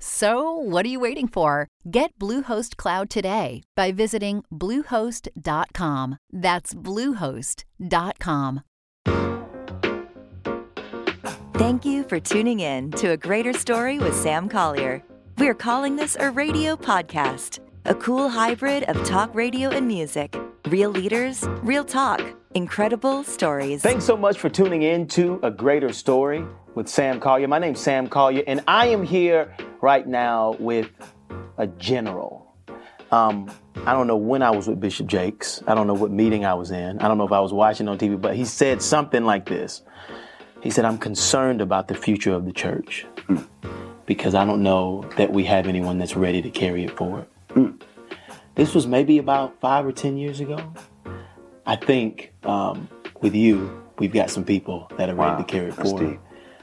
So, what are you waiting for? Get Bluehost Cloud today by visiting Bluehost.com. That's Bluehost.com. Thank you for tuning in to A Greater Story with Sam Collier. We're calling this a radio podcast, a cool hybrid of talk radio and music. Real leaders, real talk, incredible stories. Thanks so much for tuning in to A Greater Story with Sam Collier. My name's Sam Collier, and I am here right now with a general. Um, I don't know when I was with Bishop Jakes. I don't know what meeting I was in. I don't know if I was watching on TV, but he said something like this. He said, I'm concerned about the future of the church because I don't know that we have anyone that's ready to carry it forward. This was maybe about five or 10 years ago. I think um, with you, we've got some people that are Wow, ready to carry it forward. deep.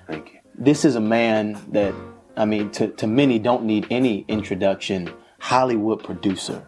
Thank you. This is a man that, I mean, to, to many don't need any introduction. Hollywood producer,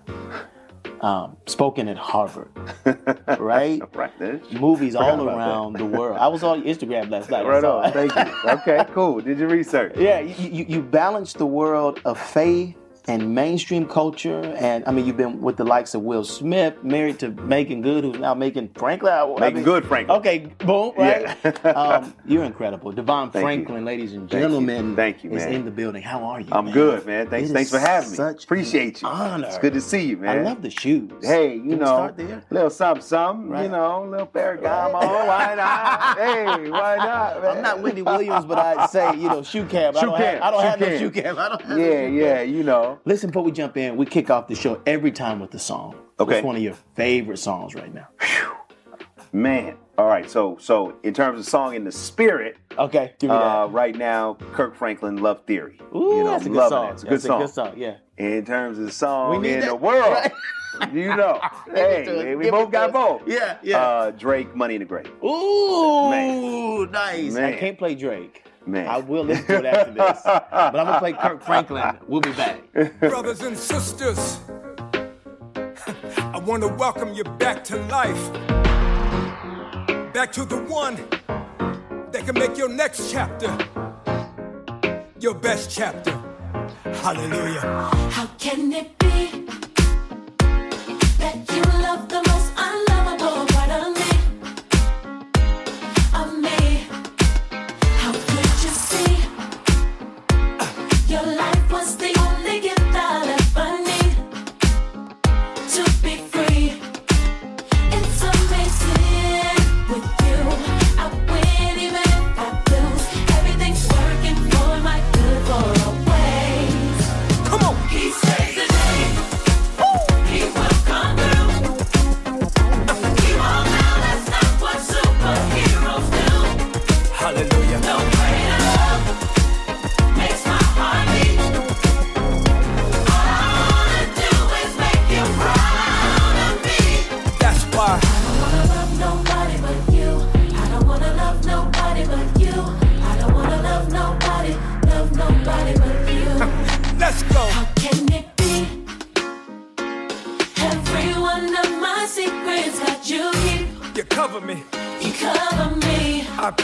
um, spoken at Harvard, right? Right. Movies all around the world. I was on Instagram last night. Right on. Thank you. Okay, cool. Did your research? Yeah, you, you, you balance the world of faith and mainstream culture. And I mean, you've been with the likes of Will Smith, married to Meagan Good, who's now Meagan Franklin. I Meagan mean- Good Franklin. Okay, boom, right? Yeah. um, you're incredible. DeVon Thank Franklin, you. ladies and Thank you. gentlemen, Thank you, is in the building. How are you? I'm man? good, man. Thanks, It thanks for having me. Such Appreciate you. an honor. It's good to see you, man. I love the shoes. Hey, you Can we know, start there? little something, something. Right. You know, little Ferragamo. Why not? hey, why not? Man? I'm not Wendy Williams, but I'd say, you know, shoe cam. I Shoe don't cam, have, I don't shoe have no shoe cam. I don't have no Yeah, shoe yeah. cam. You know. Listen, before we jump in, we kick off the show every time with the song. Okay. What's one of your favorite songs right now? Man. All right. So, so in terms of song in the spirit, Okay, give me uh, that. right now, Kirk Franklin, "Love Theory." Ooh, you know, that's a good song. it. It's a good that's song. a good song. Yeah. In terms of song in that. the world, Right. you know, hey, man, we Give both got us. both. Yeah, yeah. Uh, Drake, "Money in the Grave." Ooh, Man. nice. I can't play Drake. Man. I will listen to it after this. but I'm gonna play Kirk Franklin. We'll be back. Brothers and sisters, I want to welcome you back to life. Back to the one that can make your next chapter your best chapter. Hallelujah. How can it be that you love the most Hallelujah.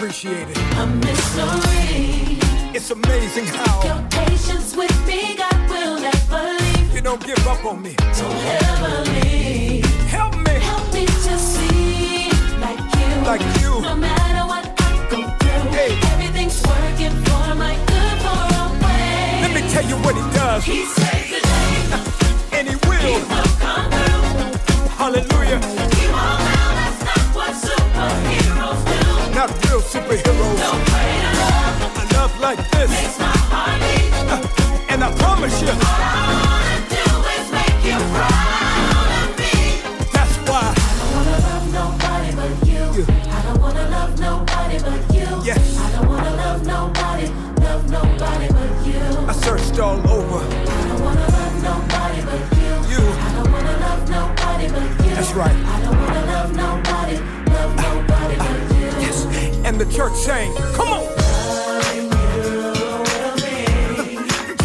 Appreciate it. a mystery. It's amazing how Your patience with me, God will never leave. you don't give up on me. Ever leave. Help me. Help me to see like you. Like you. No matter what I go through, Hey. everything's working for my good for always. Let me tell you what he does. He all over. I don't wanna love nobody but you. You. I don't wanna love nobody but you. That's right. I don't wanna love nobody, love nobody but you. Yes. And the church saying, Come on.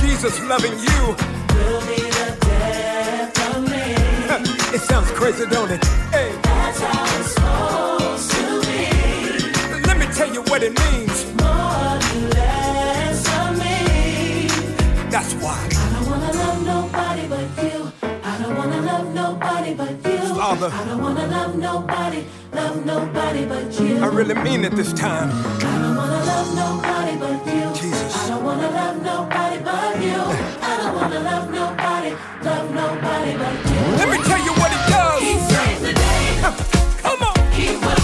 Jesus loving you. Will be the death of me. It sounds crazy, don't it? Hey, That's how it's supposed to be. let me tell you what it means. That's why. I don't wanna love nobody but you. I don't wanna love nobody but you. Father. I don't wanna love nobody, love nobody but you. I really mean it this time. I don't wanna love nobody but you. Jesus. I don't wanna love nobody but you. I don't wanna love nobody, love nobody but you. Let me tell you what it does. He saves the day. Come on. He will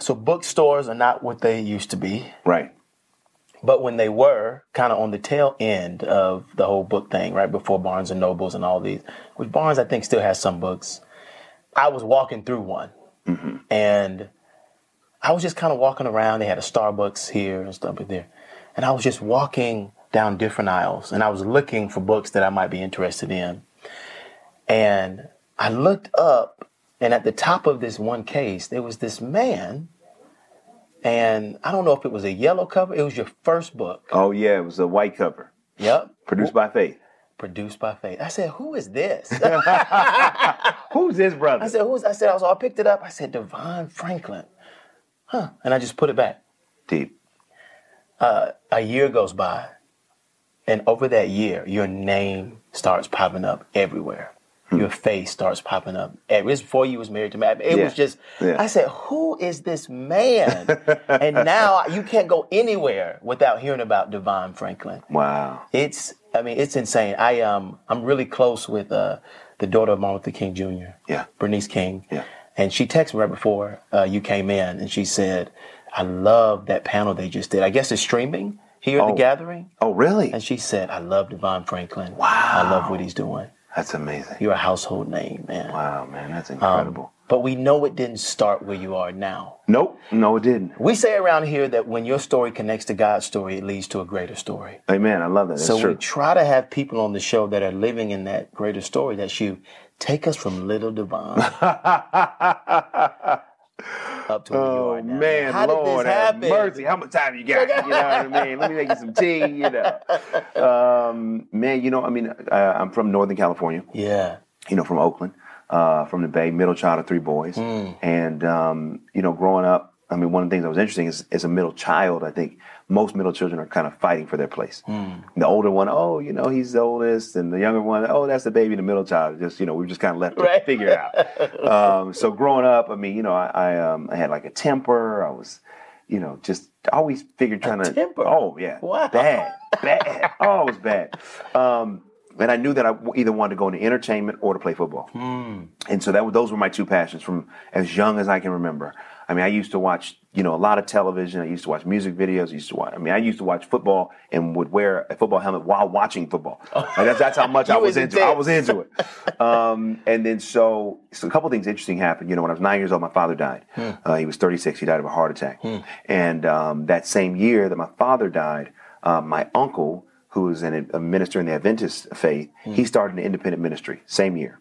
So bookstores are not what they used to be. Right. But when they were kind of on the tail end of the whole book thing, right before Barnes and Nobles and all these, which Barnes I think still has some books. I was walking through one, mm-hmm. and I was just kind of walking around. They had a Starbucks here and stuff there, and I was just walking down different aisles, and I was looking for books that I might be interested in. And I looked up, and at the top of this one case, there was this man. And I don't know if it was a yellow cover. It was your first book. Oh yeah, it was a white cover, Yep. produced by Faith. Produced by Faith. I said, "Who is this?" Who's this brother? I said, "Who's?" I said, "I was." I picked it up. I said, "DeVon Franklin," huh? And I just put it back. Deep. Uh, a year goes by, and over that year, your name starts popping up everywhere. Your face starts popping up. It was before you was married to me. It Yeah. was just. Yeah. I said, "Who is this man?" and now you can't go anywhere without hearing about DeVon Franklin. Wow. It's I mean it's insane. I um I'm really close with uh the daughter of Martin Luther King Jr. Yeah. Bernice King. Yeah. And she texted me right before uh, you came in, and she said, "I love that panel they just did. I guess it's streaming here at the Oh. gathering." Oh really? And she said, "I love DeVon Franklin. Wow. I love what he's doing. That's amazing. You're a household name, man. Wow, man, that's Um, incredible. but we know it didn't start where you are now. nope. No, it didn't. We say around here that when your story connects to God's story, it leads to a greater story. Amen. I love that. That's So true. we try to have people on the show that are living in that greater story. That's you. Take us from little DeVon up to where you Oh are now. man, how Lord did this have mercy! How much time you got? You know what I mean? Let me make you some tea. You know, um, man. You know, I mean, uh, I'm from Northern California. Yeah, You know, from Oakland, uh, from the Bay, middle child of three boys, Hmm. and um, you know, growing up. I mean, one of the things that was interesting is, as a middle child, I think most middle children are kind of fighting for their place. Hmm. The older one, oh, you know, he's the oldest, and the younger one, oh, that's the baby. The middle child, just you know, we've just kind of left to Right. figure it out. um, so growing up, I mean, you know, I I, um, I had like a temper. I was, you know, just always figured trying to. temper? Oh yeah, Wow. bad, bad. oh, it was bad. Um, and I knew that I either wanted to go into entertainment or to play football. And so that those were my two passions from as young as I can remember. I mean, I used to watch, you know, a lot of television. I used to watch music videos. I used to watch. I mean, I used to watch football and would wear a football helmet while watching football. Like, that's, that's how much I was into. I was into it. Um, and then so, so a couple things interesting happened. You know, when I was nine years old, my father died. Hmm. Uh, he was 36. He died of a heart attack. And um, that same year that my father died, uh, my uncle, who was an, a minister in the Adventist faith, Hmm. he started an independent ministry same year.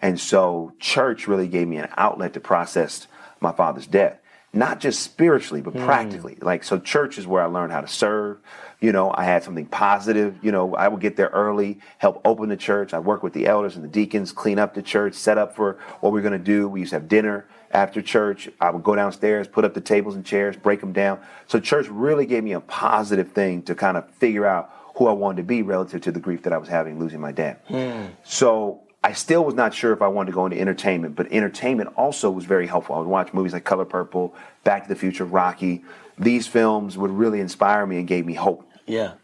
And so church really gave me an outlet to process my father's death. not just spiritually, but hmm. practically. Like, so church is where I learned how to serve. You know, I had something positive. You know, I would get there early, help open the church. I work with the elders and the deacons, clean up the church, set up for what we're going to do. We used to have dinner after church. I would go downstairs, put up the tables and chairs, break them down. So church really gave me a positive thing to kind of figure out who I wanted to be relative to the grief that I was having losing my dad. Hmm. So I still was not sure if I wanted to go into entertainment, but entertainment also was very helpful. I would watch movies like Color Purple, Back to the Future, Rocky. These films would really inspire me and gave me hope. Yeah.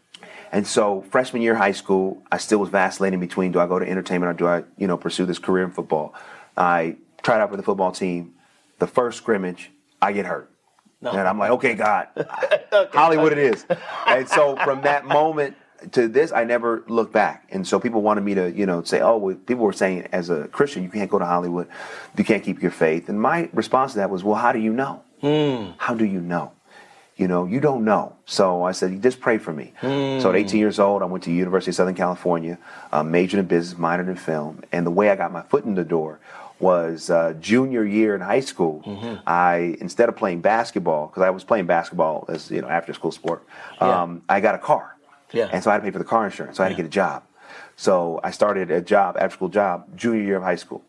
And so freshman year of high school, I still was vacillating between do I go to entertainment or do I, you know, pursue this career in football? I tried out for the football team. The first scrimmage, I get hurt. And I'm like, okay, God, Hollywood it is. And so from that moment to this, I never looked back. And so people wanted me to, you know, say, oh, well, people were saying as a Christian, you can't go to Hollywood, you can't keep your faith. And my response to that was, well, how do you know? How do you know? You know, you don't know. So I said, just pray for me. So at 18 years old, I went to University of Southern California, uh, majored in business, minored in film. And the way I got my foot in the door was uh, junior year in high school. I instead of playing basketball, because I was playing basketball as you know after school sport, um, I got a car. Yeah. And so I had to pay for the car insurance. So I had to get a job. So I started a job, after school job, junior year of high school.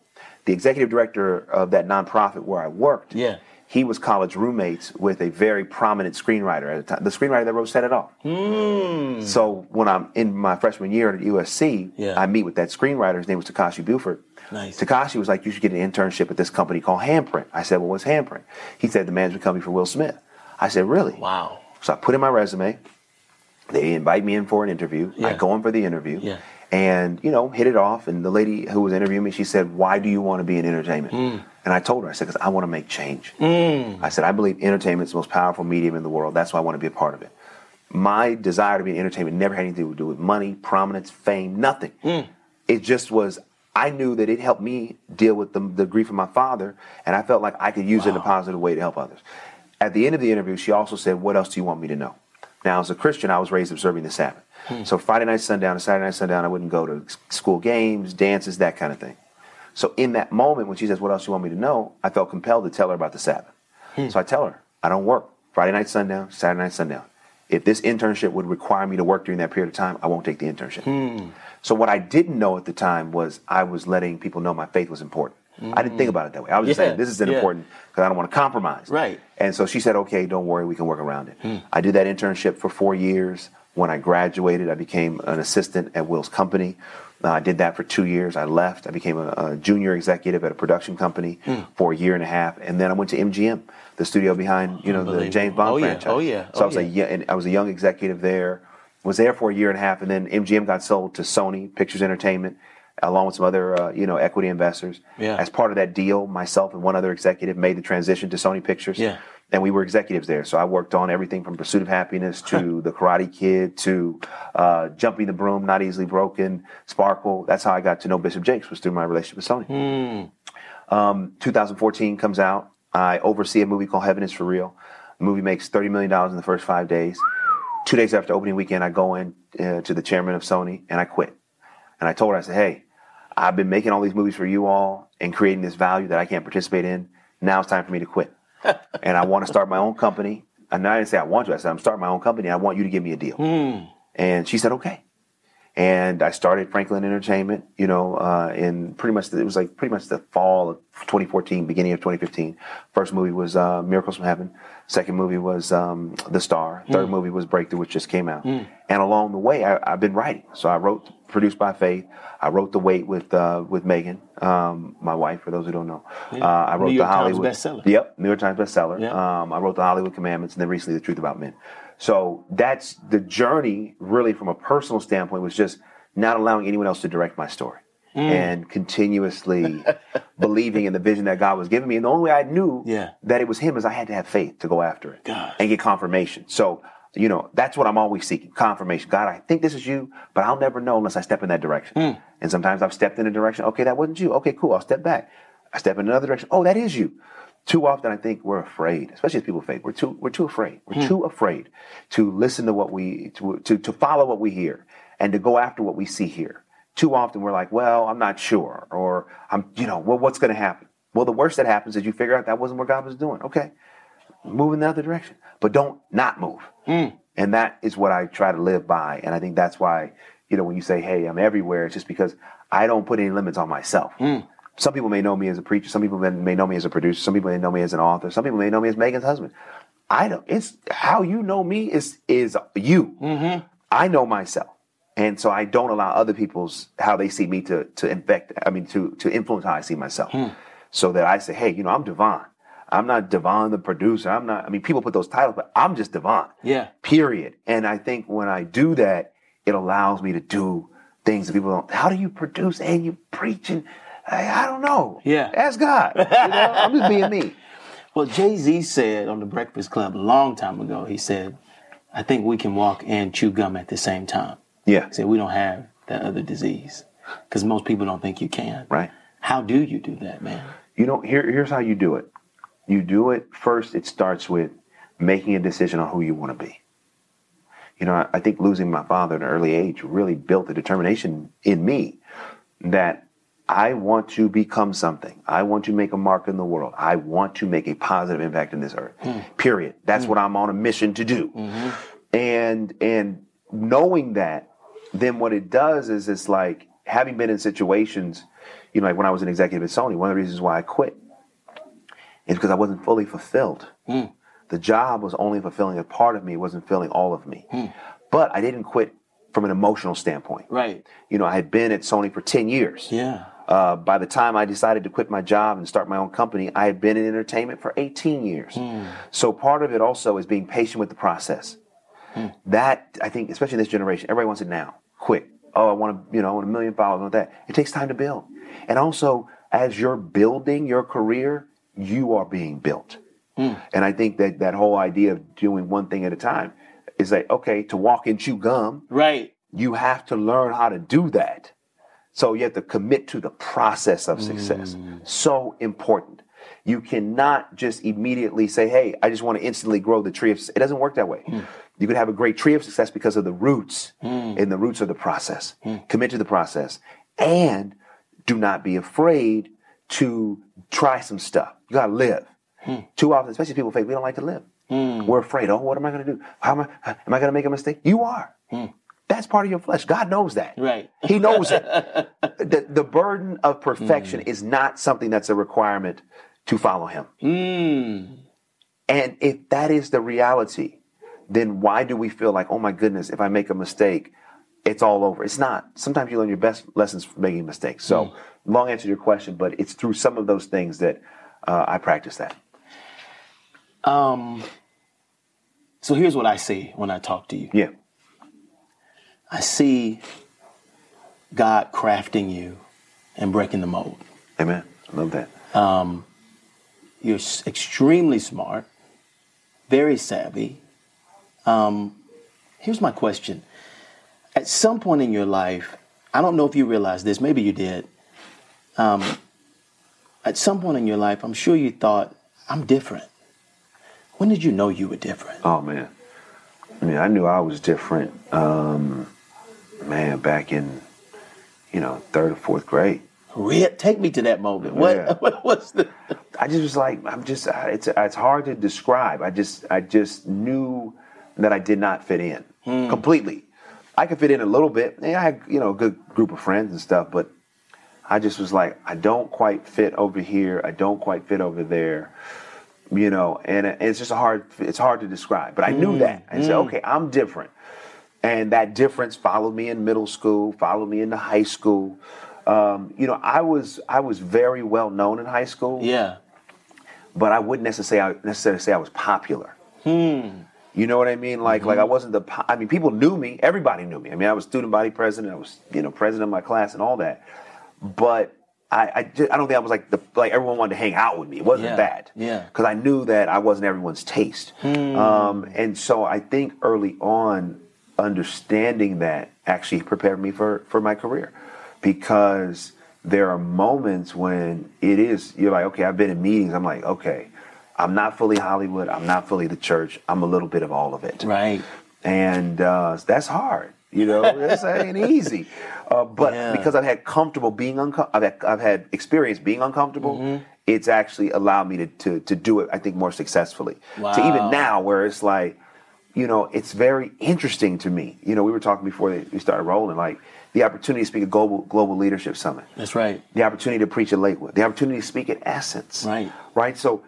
The executive director of that nonprofit where I worked, Yeah. he was college roommates with a very prominent screenwriter at the time, the screenwriter that wrote Set It Off. Hmm. So when I'm in my freshman year at USC, Yeah. I meet with that screenwriter. His name was Takashi Bufford. Nice. Takashi was like, you should get an internship at this company called Handprint. I said, well, what's Handprint? He said, the management company for Will Smith. I said, really? Wow. So I put in my resume. They invite me in for an interview. I go in for the interview. Yeah. And, you know, hit it off. And the lady who was interviewing me, she said, why do you want to be in entertainment? Hmm. And I told her, I said, because I want to make change. Hmm. I said, I believe entertainment is the most powerful medium in the world. That's why I want to be a part of it. My desire to be in entertainment never had anything to do with money, prominence, fame, nothing. Hmm. It just was, I knew that it helped me deal with the, the grief of my father, and I felt like I could use it in a positive way to help others. At the end of the interview, she also said, What else do you want me to know? Now, as a Christian, I was raised observing the Sabbath. Hmm. So Friday night, sundown, and Saturday night, sundown, I wouldn't go to school games, dances, that kind of thing. So in that moment, when she says, What else do you want me to know? I felt compelled to tell her about the Sabbath. Hmm. So I tell her, I don't work. Friday night, sundown, Saturday night, sundown. If this internship would require me to work during that period of time, I won't take the internship. Hmm. So what I didn't know at the time was I was letting people know my faith was important. I didn't think about it that way. I was just Yeah, saying, this is yeah. important because I don't want to compromise. Right. And so she said, okay, don't worry, we can work around it. I did that internship for four years. When I graduated, I became an assistant at Will's company. Uh, I did that for two years. I left. I became a, a junior executive at a production company for a year and a half, and then I went to MGM, the studio behind you know the James Bond Oh, yeah. franchise. Oh, yeah. So Oh, I was a yeah. I was a young executive there. Was there for a year and a half, and then MGM got sold to Sony Pictures Entertainment, along with some other uh, you know equity investors. Yeah. As part of that deal, myself and one other executive made the transition to Sony Pictures. Yeah. And we were executives there, so I worked on everything from Pursuit of Happiness to The Karate Kid to uh, Jumping the Broom, Not Easily Broken, Sparkle. That's how I got to know Bishop Jakes was through my relationship with Sony. Um, 2014 comes out. I oversee a movie called Heaven is for Real. The movie makes $30 million in the first five days. Two days after opening weekend, I go in uh, to the chairman of Sony and I quit. And I told her, I said, hey, I've been making all these movies for you all and creating this value that I can't participate in. Now it's time for me to quit. and I want to start my own company. And I didn't say I want to. I said, I'm starting my own company. I want you to give me a deal. And she said, okay. And I started Franklin Entertainment, you know, uh, in pretty much, the, it was like pretty much the fall of 2014, beginning of 2015. First movie was uh, Miracles from Heaven. Second movie was um, The Star. Third movie was Breakthrough, which just came out. And along the way, I, I've been writing. So I wrote Produced by Faith. I wrote The Wait with uh, with Meagan, um, my wife, for those who don't know. Uh, I wrote New the York Times Hollywood. bestseller. Yep, New York Times bestseller. Yeah. Um, I wrote the Hollywood Commandments, and then recently the Truth About Men. So that's the journey, really, from a personal standpoint, was just not allowing anyone else to direct my story Mm. and continuously believing in the vision that God was giving me. And the only way I knew Yeah. that it was Him is I had to have faith to go after it and get confirmation. So, you know, that's what I'm always seeking confirmation. God, I think this is you, but I'll never know unless I step in that direction. Mm. And sometimes I've stepped in a direction. Okay, that wasn't you. Okay, cool. I'll step back. I step in another direction. Oh, that is you. Too often, I think we're afraid, especially as people of faith. We're too we're too afraid. We're too afraid to listen to what we to, to to follow what we hear and to go after what we see here. Too often, we're like, well, I'm not sure, or I'm, you know, well, what's going to happen? Well, the worst that happens is you figure out that wasn't what God was doing. Okay, move in the other direction, but don't not move. Mm. And that is what I try to live by. And I think that's why, you know, when you say, hey, I'm everywhere, it's just because I don't put any limits on myself. Mm. Some people may know me as a preacher. Some people may, know me as a producer. Some people may know me as an author. Some people may know me as Meagan's husband. I don't, it's how you know me is, is you. Mm-hmm. I know myself. And so I don't allow other people's, how they see me to, to infect, I mean, to, to influence how I see myself. Hmm. So that I say, hey, you know, I'm DeVon. I'm not DeVon the producer. I'm not, I mean, people put those titles, but I'm just DeVon. Yeah. Period. And I think when I do that, it allows me to do things that people don't. How do you produce and you preach and I, I don't know. Yeah. Ask God. You know, I'm just being me. Well, Jay Z said on the Breakfast Club a long time ago, he said, I think we can walk and chew gum at the same time. Yeah. He said, we don't have that other disease because most people don't think you can. Right. How do you do that, man? You know, here, here's how you do it. You do it first, it starts with making a decision on who you want to be. You know, I, I think losing my father at an early age really built a determination in me that I want to become something. I want to make a mark in the world. I want to make a positive impact in this earth. Hmm. Period. That's hmm. what I'm on a mission to do. Mm-hmm. And and knowing that, then what it does is it's like having been in situations, you know, like when I was an executive at Sony, one of the reasons why I quit is because I wasn't fully fulfilled. Hmm. The job was only fulfilling a part of me, wasn't filling all of me. Hmm. But I didn't quit from an emotional standpoint. Right. You know, I had been at Sony for 10 years. Yeah. Uh, by the time I decided to quit my job and start my own company, I had been in entertainment for 18 years. Hmm. So part of it also is being patient with the process. That I think, especially in this generation, everybody wants it now, quick. Oh, I want to, you know, I want a million followers. I want that. It takes time to build. And also, as you're building your career, you are being built. Hmm. And I think that that whole idea of doing one thing at a time is like, okay, to walk and chew gum, Right. you have to learn how to do that. So you have to commit to the process of success. Hmm. So important. You cannot just immediately say, hey, I just want to instantly grow the tree of success. It doesn't work that way. Hmm. You can have a great tree of success because of the roots, and the roots are the process. Commit to the process. And do not be afraid to try some stuff. You gotta live. Hmm. Too often, especially people think we don't like to live. Hmm. We're afraid. Oh, what am I to do? How am I? Am I to make a mistake? You are. Hmm. That's part of your flesh. God knows that. Right. He knows it. the, the burden of perfection is not something that's a requirement to follow Him. And if that is the reality, then why do we feel like, oh my goodness, if I make a mistake, it's all over? It's not. Sometimes you learn your best lessons from making mistakes. So, long answer to your question, but it's through some of those things that uh, I practice that. Um, so here's what I see when I talk to you. Yeah. I see God crafting you and breaking the mold. Amen. I love that. You're s- extremely smart, very savvy. Um, here's my question. At some point in your life, I don't know if you realize this, maybe you did. Um, at some point in your life, I'm sure you thought, I'm different. When did you know you were different? Oh man, I mean, I knew I was different. Um, man, back in you know third or fourth grade, Re- Take me to that moment. What, Yeah. what was the. I just was like, I'm just. It's it's hard to describe. I just I just knew that I did not fit in completely. I could fit in a little bit. Yeah, I had you know a good group of friends and stuff, but I just was like, I don't quite fit over here. I don't quite fit over there. You know, and it's just a hard. It's hard to describe. But I knew that. I said, okay, I'm different. and that difference followed me in middle school, followed me into high school. Um, you know, I was I was very well known in high school, Yeah. but I wouldn't necessarily necessarily say I was popular. Hmm. You know what I mean? Like like I wasn't the. po- I mean, people knew me. Everybody knew me. I mean, I was student body president. I was you know president of my class and all that. But I I, ju- I don't think I was like the like everyone wanted to hang out with me. It wasn't Yeah, that. yeah. Because I knew that I wasn't everyone's taste. Um, and so I think early on, understanding that actually prepared me for for my career, because there are moments when it is you're like, okay, I've been in meetings. I'm like, okay, I'm not fully Hollywood. I'm not fully the church. I'm a little bit of all of it Right. and uh, that's hard. You know, that's ain't easy. Uh, but Yeah. because I've had comfortable being uncomfortable, I've had, I've had experience being uncomfortable. it's actually allowed me to to, to do it. I think more successfully. To even now, where it's like, you know, it's very interesting to me. You know, we were talking before we started rolling, like the opportunity to speak at global global leadership summit That's right. the opportunity to preach at Lakewood, the opportunity to speak at Essence, Right. Right. So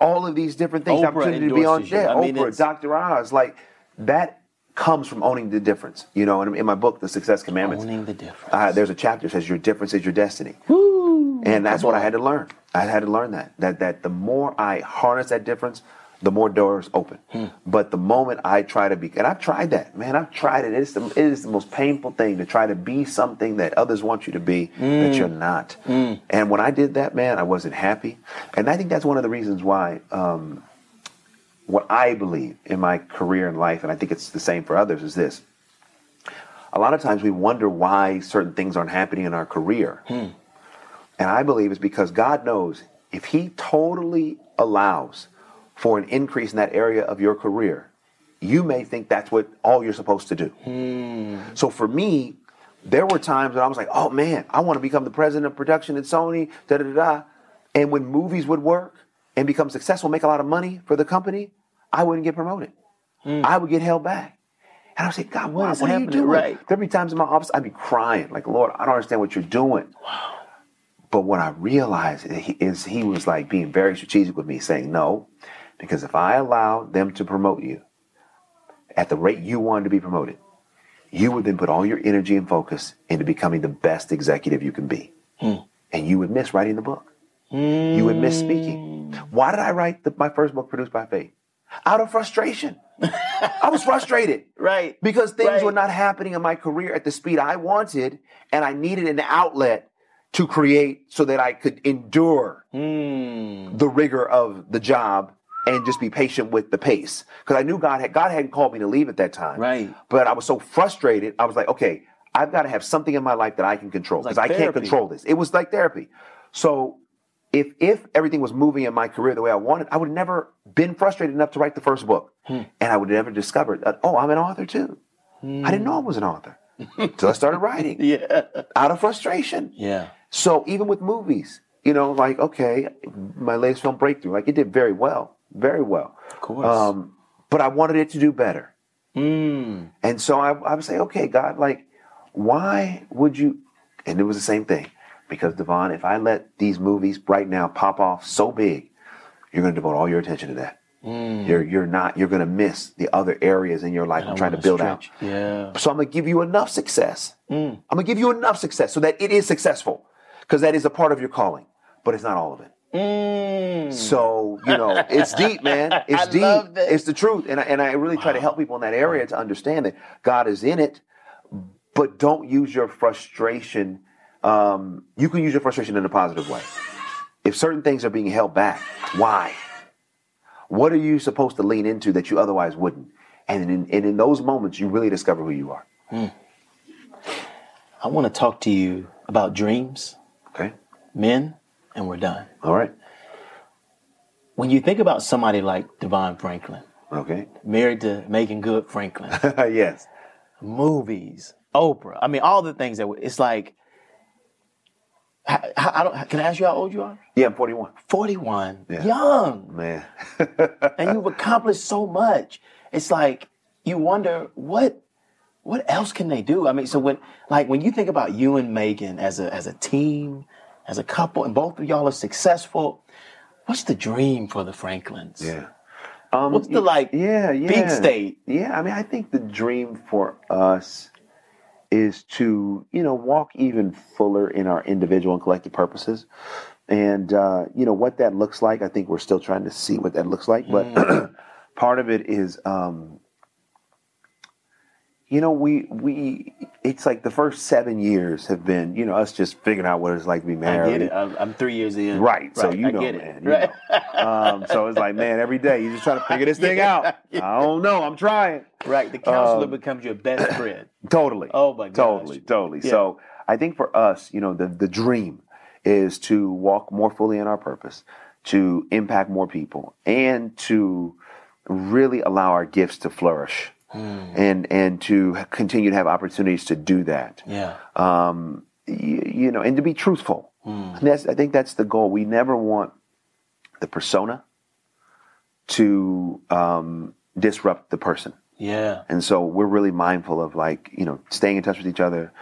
all of these different things, Oprah opportunity to be on, yeah, I mean, Oprah, Dr. Oz, like that comes from owning the difference. You know, and in my book, The Success Commandments, Owning the difference. uh, there's a chapter that says your difference is your destiny. and that's what I had to learn. I had to learn that that that the more I harness that difference, the more doors open. Hmm. But the moment I try to be, and I've tried that, man, I've tried it. It's the, it is the most painful thing to try to be something that others want you to be that Hmm. you're not. And when I did that, man, I wasn't happy. And I think that's one of the reasons why. Um, what I believe in my career and life, and I think it's the same for others, is this. A lot of times we wonder why certain things aren't happening in our career. Hmm. And I believe it's because God knows if He totally allows for an increase in that area of your career, you may think that's what all you're supposed to do. Hmm. So for me, there were times when I was like, oh man, I want to become the president of production at Sony, da da da da. And when movies would work and become successful, make a lot of money for the company, I wouldn't get promoted. Mm. I would get held back. And I would say, God, what, is what are you doing? Right. There'd be times in my office I'd be crying, like, Lord, I don't understand what you're doing. But what I realized is he, was like being very strategic with me, saying, no, because if I allow them to promote you at the rate you wanted to be promoted, you would then put all your energy and focus into becoming the best executive you can be. Hmm. And you would miss writing the book. You would miss speaking. Why did I write the, my first book, Produced by Faith? Out of frustration. I was frustrated. Right. Because things Right. were not happening in my career at the speed I wanted, and I needed an outlet to create so that I could endure Hmm. the rigor of the job and just be patient with the pace. Because I knew God had God hadn't called me to leave at that time. Right. But I was so frustrated. I was like, okay, I've got to have something in my life that I can control because like I can't control this. It was like therapy. So if if everything was moving in my career the way I wanted, I would have never been frustrated enough to write the first book, Hmm. and I would have never discovered that. Oh, I'm an author too. I didn't know I was an author until I started writing Yeah. out of frustration. Yeah. So even with movies, you know, like okay, my latest film Breakthrough, like it did very well, very well. Of course. Um, but I wanted it to do better, Mm. and so I, I would say, okay, God, like, why would you? And it was the same thing, because DeVon, if I let these movies right now pop off so big, you're going to devote all your attention to that. You're you're not. You're going to miss the other areas in your life I'm trying to build out. Yeah. So I'm gonna give you enough success. I'm gonna give you enough success so that it is successful, because that is a part of your calling, but it's not all of it. Mm. So you know, it's deep, man. It's deep. this. It's the truth, and I, and I really try to help people in that area to understand that God is in it, but don't use your frustration. Um, you can use your frustration in a positive way. If certain things are being held back, why? What are you supposed to lean into that you otherwise wouldn't? And in, and in those moments, you really discover who you are. I want to talk to you about dreams, Okay. men, and we're done. All right. When you think about somebody like DeVon Franklin, Okay. married to Meagan Good Franklin, yes. movies, Oprah, I mean, all the things that it's like. I, I don't. Can I ask you how old you are? Yeah, I'm 41. Forty-one, Yeah. young, Man. and you've accomplished so much. It's like you wonder what what else can they do? I mean, so when like when you think about you and Meagan as a as a team, as a couple, and both of y'all are successful, what's the dream for the Franklins? yeah. Um, What's the like yeah, yeah. big state? Yeah, I mean, I think the dream for us is to, you know, walk even fuller in our individual and collective purposes. And, uh, you know, what that looks like, I think we're still trying to see what that looks like. But Mm. part of it is, um, you know, we, we, it's like the first seven years have been, you know, us just figuring out what it's like to be I married. get it. I'm, I'm three years in. Right. So you I know, man. It. you Right. know. Um, so it's like, man, every day you just trying to figure this thing Yeah. out. I don't know. I'm trying. right. The counselor Um, becomes your best friend. Totally. Oh my gosh. Totally. Totally. Yeah. So I think for us, you know, the the dream is to walk more fully in our purpose, to impact more people, and to really allow our gifts to flourish, Hmm. and and to continue to have opportunities to do that. Yeah. Um, you, you know, and to be truthful. And that's, I think that's the goal. We never want the persona to um, disrupt the person. Yeah. And so we're really mindful of like, you know, staying in touch with each other,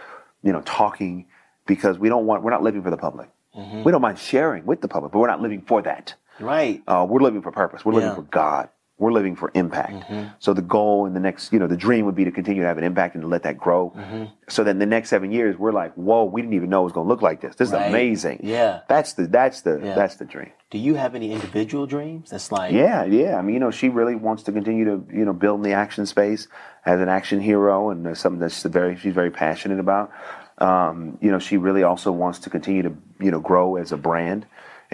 you know, talking because we don't want, we're not living for the public. Mm-hmm. We don't mind sharing with the public, but we're not living for that. Right. Uh, we're living for purpose. We're living for God. We're living for impact. So the goal and the next, you know, the dream would be to continue to have an impact and to let that grow. So that in the next seven years, we're like, whoa, we didn't even know it was going to look like this. This Right. is amazing. Yeah. That's the, that's the, Yeah. that's the dream. Do you have any individual dreams? That's like Yeah, yeah. I mean, you know, she really wants to continue to, you know, build in the action space as an action hero, and that's something that's very, she's very passionate about. Um, you know, she really also wants to continue to, you know, grow as a brand,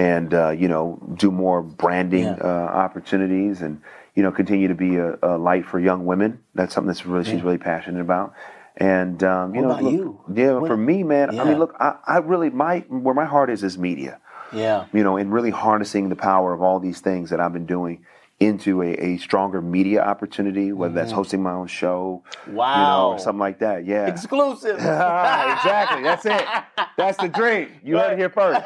and uh, you know, do more branding Yeah. uh, opportunities, and you know, continue to be a, a light for young women. That's something that's really she's really passionate about. And um, you What know, about look- you? yeah, What- for me, man. I mean, look, I, I really my where my heart is is media Yeah. you know, and really harnessing the power of all these things that I've been doing into a, a stronger media opportunity, whether that's hosting my own show, you know, Wow. or something like that. Yeah. Exclusive. exactly. That's it. That's the dream. You heard it here first.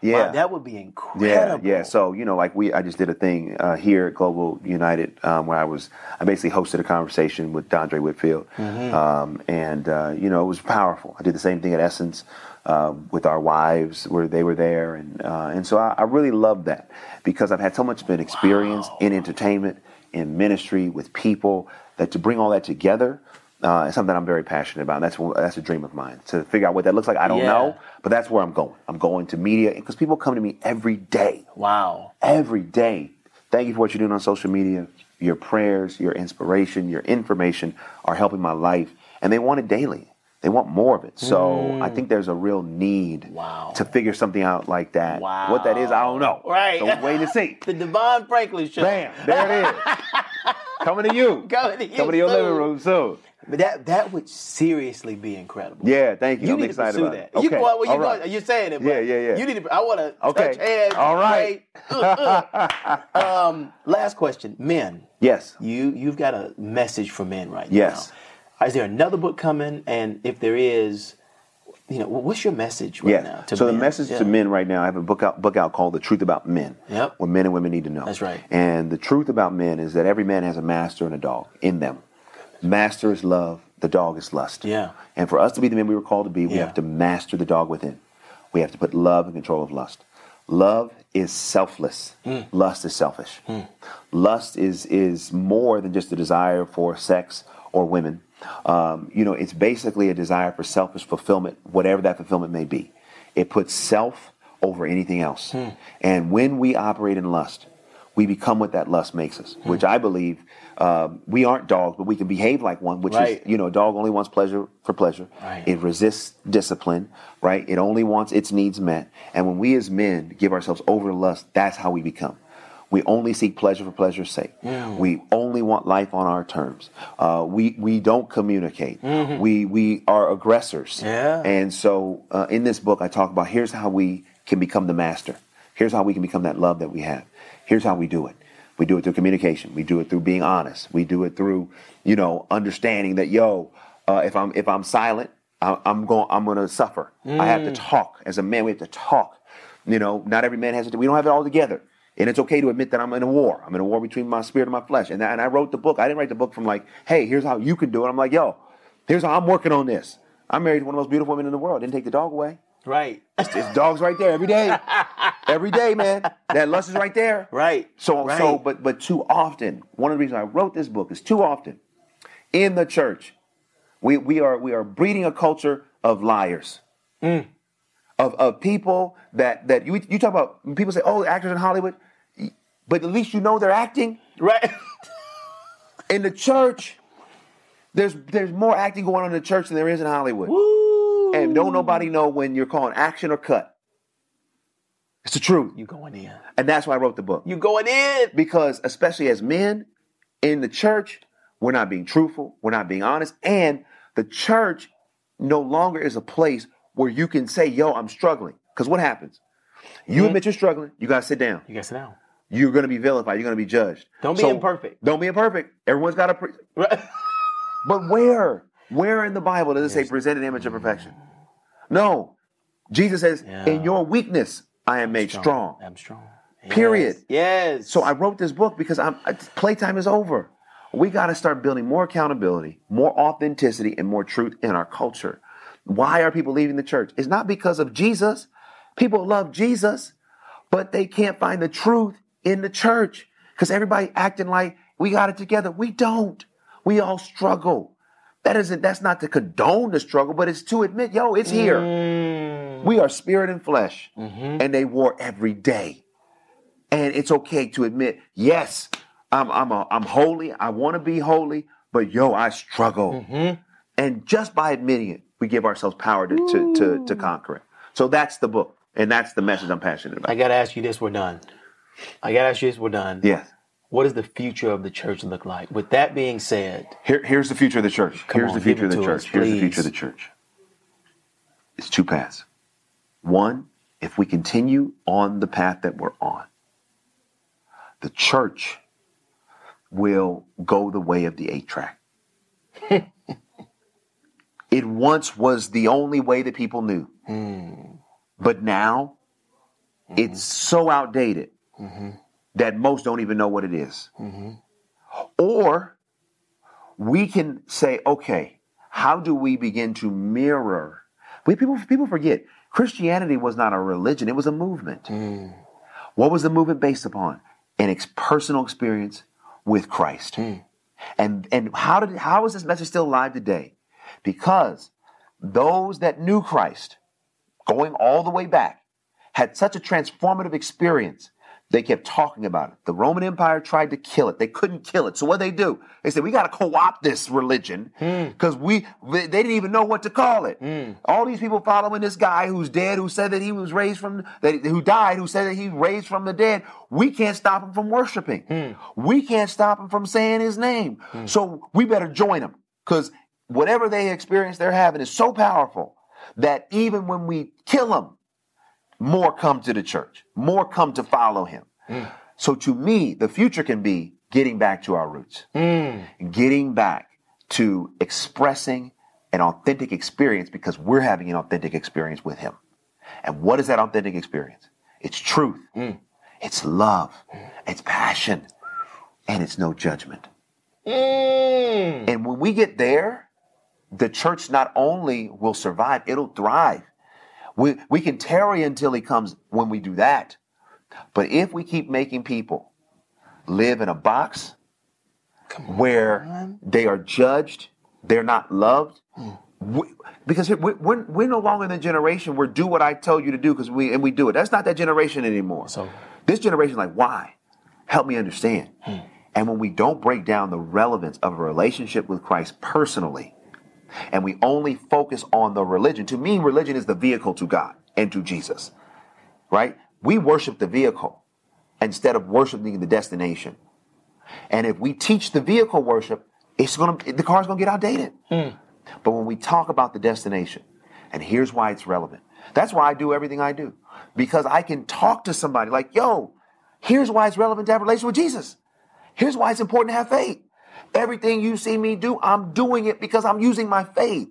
Yeah. Wow, that would be incredible. yeah. yeah. So you know, like we, I just did a thing uh, here at Global United um, where I was, I basically hosted a conversation with Dondre Whitfield, Mm-hmm. um, and uh, you know, it was powerful. I did the same thing at Essence uh, with our wives, where they were there, and uh, and so I, I really loved that because I've had so much of an experience in entertainment, in ministry, with people that to bring all that together. Uh, is something I'm very passionate about. That's that's a dream of mine to figure out what that looks like. I don't Yeah. know, but that's where I'm going. I'm going to media because people come to me every day Wow. every day. Thank you for what you're doing on social media. Your prayers, your inspiration, your information are helping my life, and they want it daily. They want more of it. So I think there's a real need Mm. Wow. to figure something out like that. Wow. What that is, I don't know. Right. So wait and see. The DeVon Franklin show. Bam, there it is. Coming to you. Coming to you Coming to your soon. living room soon. But that that would seriously be incredible. Yeah, thank you. You I'm need to excited pursue about that. it. You, Okay, well, you right. you're saying it, but Yeah, yeah, yeah. You need to. I want to Okay. touch hands. All right. Uh, uh. um, last question, men. Yes. You you've got a message for men right Yes. now. Yes. Is there another book coming? And if there is, you know, what's your message right Yes. now? To so the message Yeah. to men right now, I have a book out book out called The Truth About Men. Yep. What men and women need to know. That's right. And the truth about men is that every man has a master and a dog in them. Master is love, the dog is lust. Yeah. And for us to be the men we were called to be, we Yeah. have to master the dog within. We have to put love in control of lust. Love is selfless. Hmm. Lust is selfish. Lust is is more than just a desire for sex or women. Um, you know, it's basically a desire for selfish fulfillment, whatever that fulfillment may be. It puts self over anything else. Hmm. And when we operate in lust, we become what that lust makes us, which I believe um, we aren't dogs, but we can behave like one, which Right. is, you know, a dog only wants pleasure for pleasure. Right. It resists discipline, right? It only wants its needs met. And when we as men give ourselves over to lust, that's how we become. We only seek pleasure for pleasure's sake. We only want life on our terms. Uh, we we don't communicate. We we are aggressors. Yeah. And so uh, in this book, I talk about here's how we can become the master. Here's how we can become that love that we have. Here's how we do it. We do it through communication. We do it through being honest. We do it through, you know, understanding that yo, uh, if I'm if I'm silent, I, I'm going I'm going to suffer. I have to talk as a man. We have to talk. You know, not every man has it. We don't have it all together. And it's okay to admit that I'm in a war. I'm in a war between my spirit and my flesh. And, I- and I wrote the book. I didn't write the book from like, hey, here's how you can do it. I'm like, yo, here's how I'm working on this. I married one of the most beautiful women in the world. Didn't take the dog away. Right. It's dogs right there every day. every day, man. That lust is right there. Right. So Right. so but but too often, one of the reasons I wrote this book is too often in the church, we we are we are breeding a culture of liars. Mm. Of of people that that you you talk about when people say, oh, actors in Hollywood, but at least you know they're acting. Right. In the church, there's there's more acting going on in the church than there is in Hollywood. Woo. And don't nobody know when you're calling action or cut. It's the truth. You going in? And that's why I wrote the book. You going in? Because especially as men in the church, we're not being truthful, we're not being honest, and the church no longer is a place where you can say, "Yo, I'm struggling." Because what happens? You mm-hmm. admit you're struggling, you gotta sit down. You gotta sit down. You're gonna be vilified. You're gonna be judged. Don't be imperfect. Don't be imperfect. Everyone's got to. Pre- Right. but where? Where in the Bible does it say present an image of mm. perfection? No. Jesus says, Yeah. in your weakness, I am made strong. I'm strong. Period. Yes. yes. So I wrote this book because I'm playtime is over. We got to start building more accountability, more authenticity, and more truth in our culture. Why are people leaving the church? It's not because of Jesus. People love Jesus, but they can't find the truth in the church because everybody acting like we got it together. We don't. We all struggle. That isn't. That's not to condone the struggle, but it's to admit, yo, it's here. Mm. We are spirit and flesh, Mm-hmm. and they war every day. And it's okay to admit, yes, I'm I'm a, I'm holy. I want to be holy, but yo, I struggle. Mm-hmm. And just by admitting it, we give ourselves power to to, to to conquer it. So that's the book, and that's the message I'm passionate about. I gotta ask you this. We're done. I gotta ask you this. We're done. yes. What does the future of the church look like? With that being said, Here, here's the future of the church. Come here's on, the future of the to church. us, here's the please. future of the church. It's two paths. One, if we continue on the path that we're on, the church will go the way of the eight track. it once was the only way that people knew. Hmm. But now it's mm-hmm. so outdated mm-hmm. That most don't even know what it is. Mm-hmm. Or we can say, okay, how do we begin to mirror? We, people, people forget Christianity was not a religion, it was a movement. Mm. What was the movement based upon? An ex- personal experience with Christ. Mm. And, and how, did, how is this message still alive today? Because those that knew Christ, going all the way back, had such a transformative experience. They kept talking about it. The Roman Empire tried to kill it. They couldn't kill it. So what they do? They said, we got to co-opt this religion hmm. because we, they didn't even know what to call it. Hmm. All these people following this guy who's dead, who said that he was raised from, that who died, who said that he raised from the dead. We can't stop him from worshiping. Hmm. We can't stop him from saying his name. So we better join him because whatever they experience they're having is so powerful that even when we kill them, more come to the church, more come to follow him. Mm. So to me, the future can be getting back to our roots, mm. getting back to expressing an authentic experience because we're having an authentic experience with him. And what is that authentic experience? It's truth, mm. it's love, it's passion, and it's no judgment. And when we get there, the church not only will survive, it'll thrive. We, we can tarry until he comes when we do that. But if we keep making people live in a box where they are judged, they're not loved, we, because we- we're, we're no longer in the generation where do what I tell you to do because we and we do it. That's not that generation anymore. So- this generation like, why? Help me understand. And when we don't break down the relevance of a relationship with Christ personally, and we only focus on the religion. To me, religion is the vehicle to God and to Jesus, right? We worship the vehicle instead of worshiping the destination. And if we teach the vehicle worship, it's gonna the car's gonna get outdated. Hmm. But when we talk about the destination, and here's why it's relevant. That's why I do everything I do. Because I can talk to somebody like, yo, here's why it's relevant to have a relationship with Jesus. Here's why it's important to have faith. Everything you see me do, I'm doing it because I'm using my faith.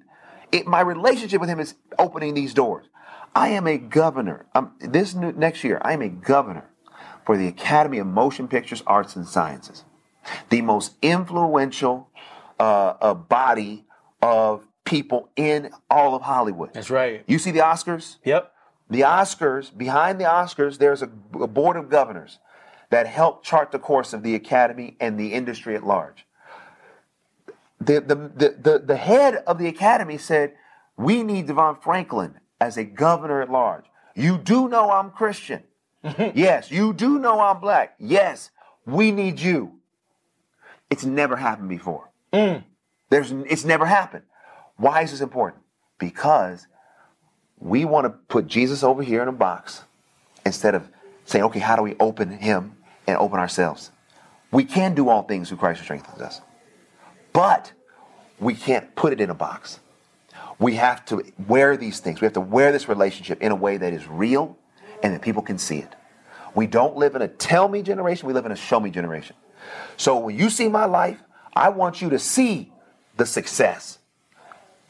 It, my relationship with Him is opening these doors. I am a governor. Um, this new, next year, I am a governor for the Academy of Motion Pictures, Arts, and Sciences, the most influential uh, uh, body of people in all of Hollywood. That's right. You see the Oscars? Yep. The Oscars, behind the Oscars, there's a, a board of governors that help chart the course of the academy and the industry at large. The, the, the, the, the head of the academy said, We need DeVon Franklin as a governor at large. You do know I'm Christian. yes. You do know I'm black. Yes. We need you. It's never happened before. Mm. There's, it's never happened. Why is this important? Because we want to put Jesus over here in a box instead of saying, okay, how do we open him and open ourselves? We can do all things through Christ who strengthens us. But we can't put it in a box. We have to wear these things. We have to wear this relationship in a way that is real and that people can see it. We don't live in a tell me generation, we live in a show me generation. So when you see my life, I want you to see the success.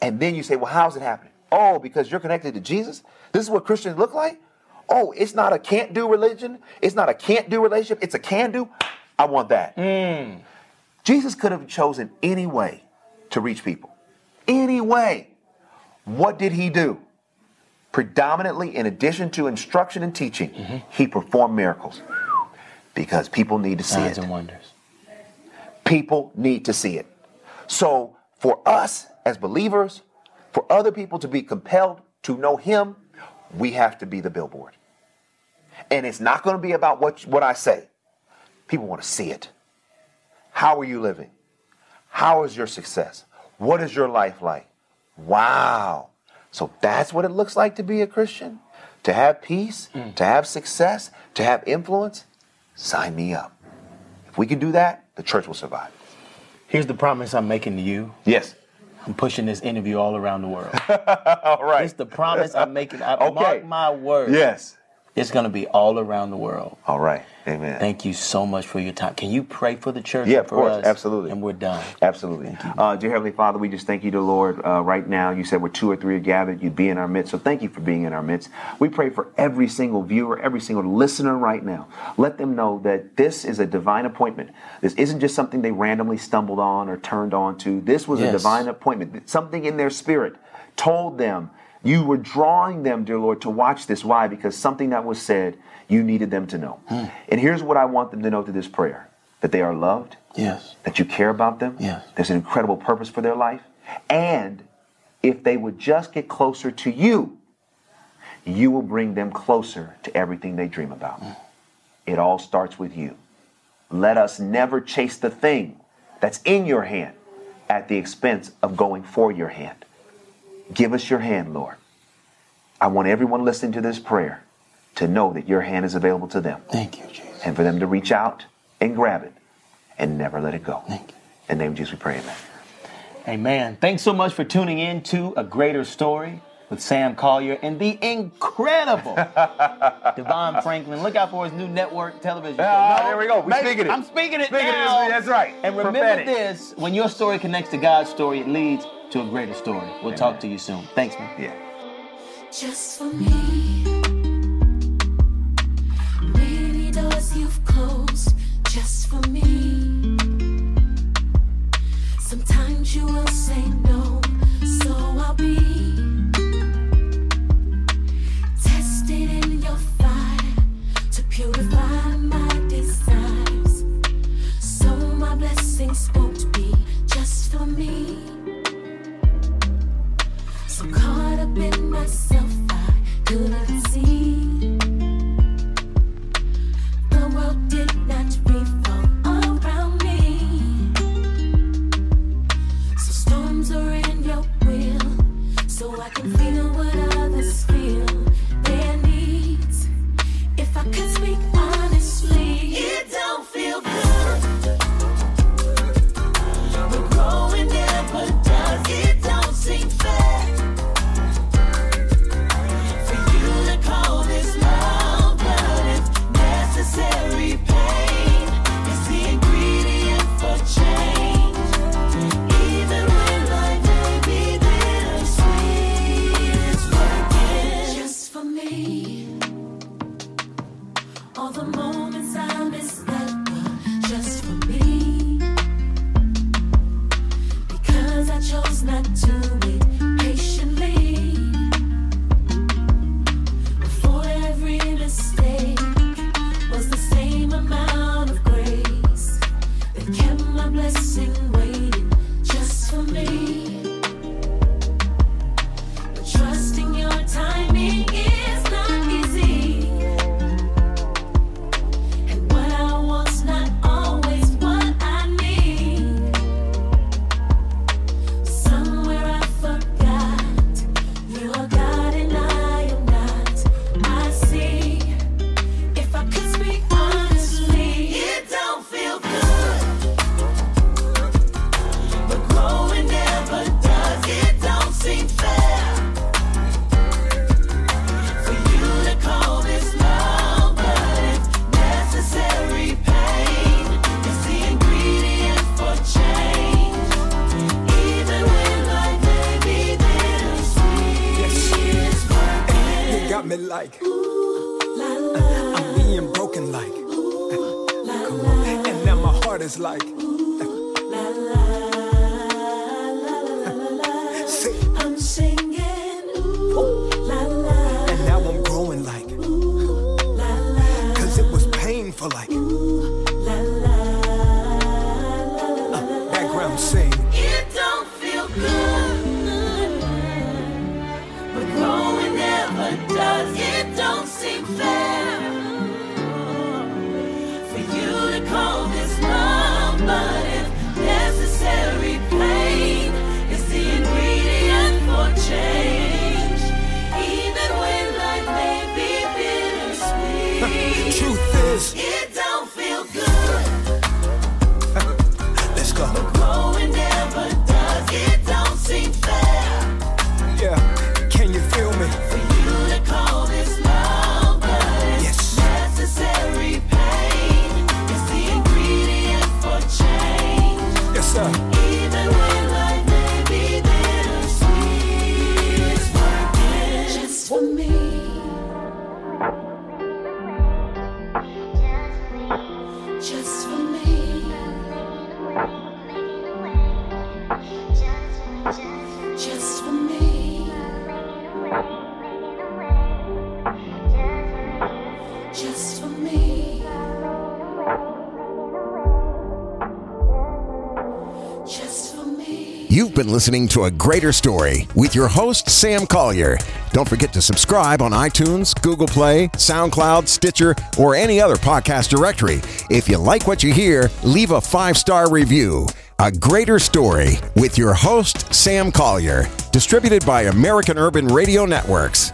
And then you say, well, how's it happening? Oh, because you're connected to Jesus? This is what Christians look like? Oh, it's not a can't do religion. It's not a can't do relationship. It's a can do. I want that. Mm. Jesus could have chosen any way to reach people. Any way. What did he do? Predominantly, in addition to instruction and teaching, mm-hmm. he performed miracles because people need to see Signs it. and wonders. People need to see it. So, for us as believers, for other people to be compelled to know Him, we have to be the billboard. And it's not going to be about what, what I say. People want to see it. How are you living? How is your success? What is your life like? Wow. So that's what it looks like to be a Christian? To have peace, mm. to have success, to have influence? Sign me up. If we can do that, the church will survive. Here's the promise I'm making to you. Yes. I'm pushing this interview all around the world. All right. It's the promise I'm making. I Okay. mark my words. Yes. It's going to be all around the world. All right. Amen. Thank you so much for your time. Can you pray for the church? Yeah, of for course. us? Absolutely. And we're done. Absolutely. Uh, dear Heavenly Father, we just thank you, the Lord, uh, right now. You said where two or three are gathered, you'd be in our midst. So thank you for being in our midst. We pray for every single viewer, every single listener right now. Let them know that this is a divine appointment. This isn't just something they randomly stumbled on or turned on to. This was a divine appointment. Something in their spirit told them, you were drawing them, dear Lord, to watch this. Why? Because something that was said, you needed them to know. Hmm. And here's what I want them to know through this prayer that they are loved, Yes. that you care about them. Yes. There's an incredible purpose for their life. And if they would just get closer to you, you will bring them closer to everything they dream about. Hmm. It all starts with you. Let us never chase the thing that's in your hand at the expense of going for your hand. Give us your hand, Lord. I want everyone listening to this prayer to know that your hand is available to them Thank you, Jesus. and for them to reach out and grab it and never let it go. Thank you. In the name of Jesus, we pray, amen. Amen. Thanks so much for tuning in to A Greater Story with Sam Collier and the incredible DeVon Franklin. Look out for his new network television show. Ah, there we go. We're speaking it. I'm speaking it Speaking it, now. that's right. And remember Prophetic. this, when your story connects to God's story, it leads to a greater story. We'll talk to you soon. Thanks, man. Yeah. just for me. Many doors you've closed just for me. Sometimes you will say no, so I'll be myself, I couldn't listening to A Greater Story with your host, Sam Collier. Don't forget to subscribe on iTunes, Google Play, SoundCloud, Stitcher, or any other podcast directory. If you like what you hear, leave a five star review. A Greater Story with your host, Sam Collier, distributed by American Urban Radio Networks.